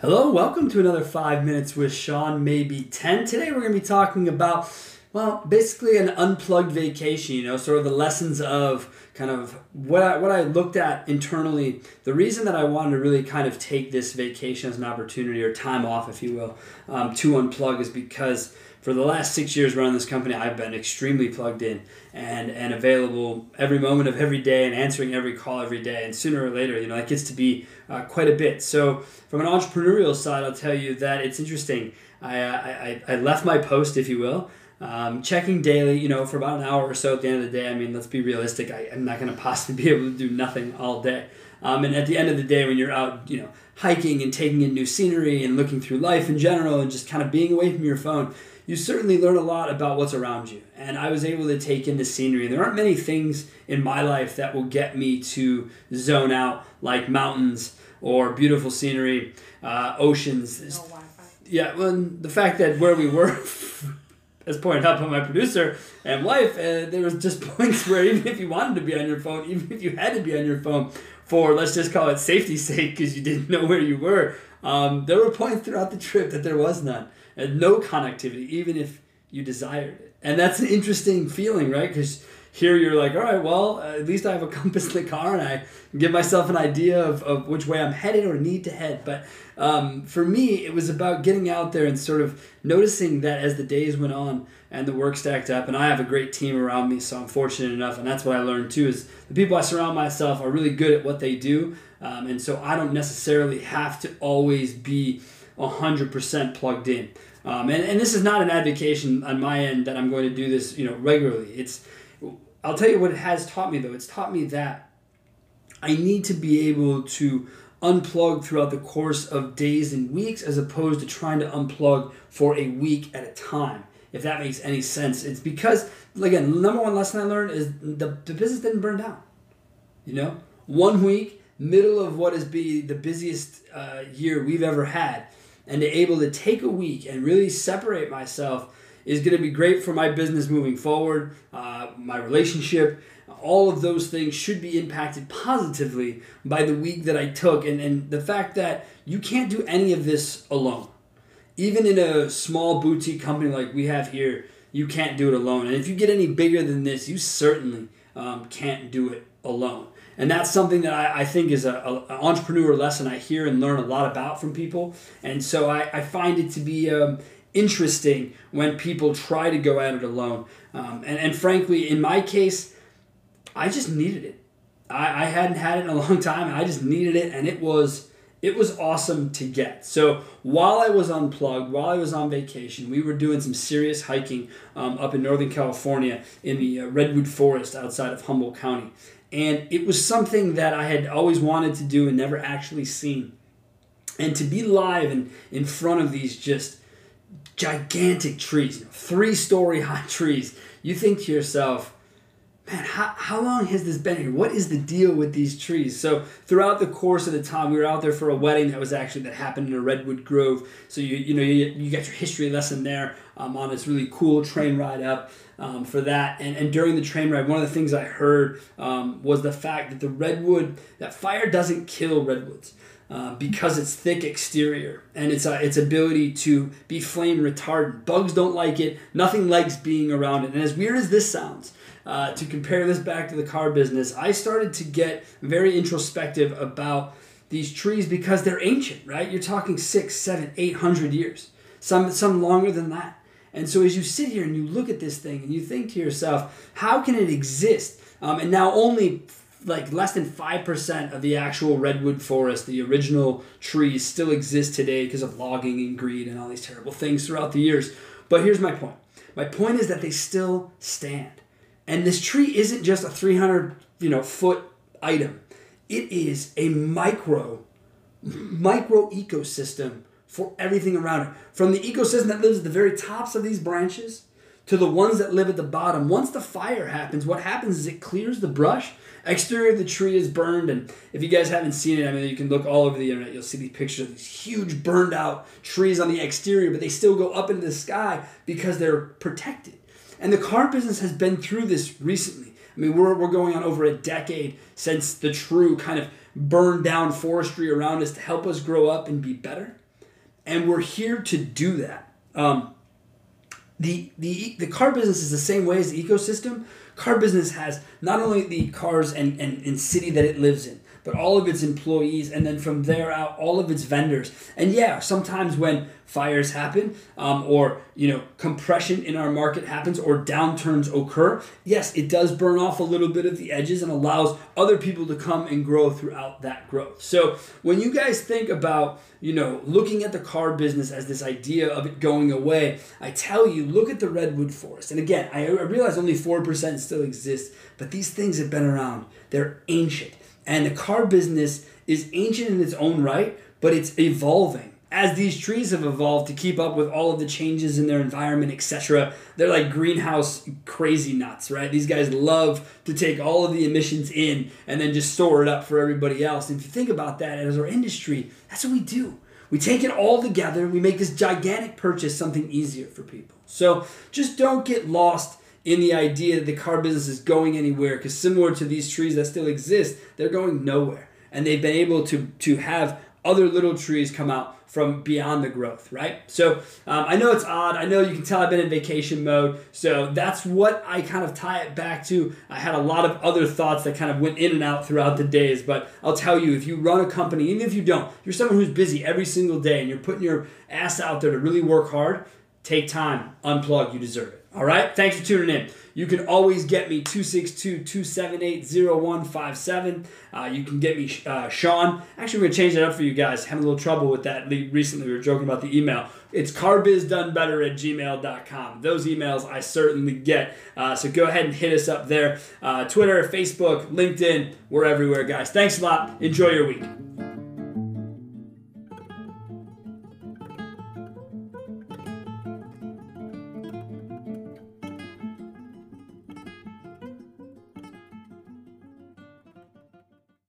Hello, welcome to another five minutes with Sean, maybe 10. Today we're going to be talking about, well, basically an unplugged vacation, you know, sort of the lessons of kind of what I, what I looked at internally. The reason that I wanted to really kind of take this vacation as an opportunity or time off, if you will, um, to unplug is because for the last six years running this company, I've been extremely plugged in and, and available every moment of every day and answering every call every day. And sooner or later, you know, that gets to be uh, quite a bit. So, from an entrepreneurial side, I'll tell you that it's interesting. I, I, I left my post, if you will, um, checking daily, you know, for about an hour or so at the end of the day. I mean, let's be realistic. I, am not going to possibly be able to do nothing all day. Um, and at the end of the day, when you're out, you know, hiking and taking in new scenery and looking through life in general and just kind of being away from your phone, you certainly learn a lot about what's around you. And I was able to take in the scenery. There aren't many things in my life that will get me to zone out, like mountains or beautiful scenery, uh, oceans. No yeah, well, the fact that where we were, as pointed out by my producer and wife, uh, there was just points where even if you wanted to be on your phone, even if you had to be on your phone for let's just call it safety's sake because you didn't know where you were, um, there were points throughout the trip that there was none and no connectivity, even if you desired it. And that's an interesting feeling, right? Because here you're like, all right, well, at least I have a compass in the car and I give myself an idea of, of which way I'm headed or need to head. But um, for me, it was about getting out there and sort of noticing that as the days went on and the work stacked up, and I have a great team around me, so I'm fortunate enough, and that's what I learned too, is the people I surround myself are really good at what they do, um, and so I don't necessarily have to always be 100% plugged in. Um, and, and this is not an advocation on my end that I'm going to do this, you know, regularly. It's, I'll tell you what it has taught me though. It's taught me that I need to be able to unplug throughout the course of days and weeks as opposed to trying to unplug for a week at a time. If that makes any sense, it's because again, number one lesson I learned is the, the business didn't burn down. You know, one week, middle of what is be the busiest uh, year we've ever had, and to able to take a week and really separate myself is going to be great for my business moving forward, uh, my relationship. All of those things should be impacted positively by the week that I took, and, and the fact that you can't do any of this alone. Even in a small boutique company like we have here, you can't do it alone. And if you get any bigger than this, you certainly um, can't do it alone and that's something that I, I think is a, a, entrepreneur lesson I hear and learn a lot about from people. And so I, I find it to be um, interesting when people try to go at it alone. Um, and, and frankly, in my case, I just needed it. I, I hadn't had it in a long time, and I just needed it, and it was it was awesome to get. So while I was unplugged, while I was on vacation, we were doing some serious hiking um, up in Northern California in the uh, Redwood Forest outside of Humboldt County. And it was something that I had always wanted to do and never actually seen. And to be live and in front of these just gigantic trees, three story high trees, you think to yourself, man, how, how long has this been here? What is the deal with these trees? So throughout the course of the time, we were out there for a wedding that was actually that happened in a redwood grove. So you you know you, you got your history lesson there um, on this really cool train ride up um, for that. And and during the train ride, one of the things I heard um, was the fact that the redwood that fire doesn't kill redwoods. Uh, because it's thick exterior and its uh, its ability to be flame retardant. Bugs don't like it. Nothing likes being around it. And as weird as this sounds, uh, to compare this back to the car business, I started to get very introspective about these trees because they're ancient, right? You're talking six, seven, eight hundred years, some some longer than that. And so as you sit here and you look at this thing and you think to yourself, how can it exist? Um, and now only like less than 5% of the actual redwood forest, the original trees, still exist today because of logging and greed and all these terrible things throughout the years. But here's my point. My point is that they still stand. And this tree isn't just a 300, you know, foot item. It is a micro micro ecosystem for everything around it. From the ecosystem that lives at the very tops of these branches to the ones that live at the bottom. Once the fire happens, what happens is it clears the brush. Exterior of the tree is burned, and if you guys haven't seen it, I mean, you can look all over the internet. You'll see these pictures of these huge burned out trees on the exterior, but they still go up into the sky because they're protected. And the car business has been through this recently. I mean, we're, we're going on over a decade since the true kind of burned down forestry around us to help us grow up and be better. And we're here to do that. Um, the, the, the car business is the same way as the ecosystem. Car business has not only the cars and, and, and city that it lives in, but all of its employees, and then from there out, all of its vendors. And yeah, sometimes when fires happen, um, or you know, compression in our market happens, or downturns occur, yes, it does burn off a little bit of the edges and allows other people to come and grow throughout that growth. So when you guys think about you know, looking at the car business as this idea of it going away, I tell you, look at the redwood forest. And again, I, I realize only 4% still exists, but these things have been around. They're ancient. And the car business is ancient in its own right, but it's evolving. As these trees have evolved to keep up with all of the changes in their environment, etc., they're like greenhouse crazy nuts, right? These guys love to take all of the emissions in and then just store it up for everybody else. And if you think about that as our industry, that's what we do. We take it all together, we make this gigantic purchase something easier for people. So just don't get lost in the idea that the car business is going anywhere because similar to these trees that still exist they're going nowhere. And they've been able to to have other little trees come out from beyond the growth right? So um, i know it's odd. I know you can tell i've been in vacation mode. So that's what i kind of tie it back to. I had a lot of other thoughts that kind of went in and out throughout the days but i'll tell you if you run a company even if you don't you're someone who's busy every single day and you're putting your ass out there to really work hard take time unplug you deserve it all right. Thanks for tuning in. You can always get me 262 278 0157. Uh, you can get me uh, Sean. Actually, we're going to change that up for you guys. Having a little trouble with that recently. We were joking about the email. It's carbizdonebetter at gmail.com. Those emails I certainly get. Uh, so go ahead and hit us up there. Uh, Twitter, Facebook, LinkedIn. We're everywhere, guys. Thanks a lot. Enjoy your week.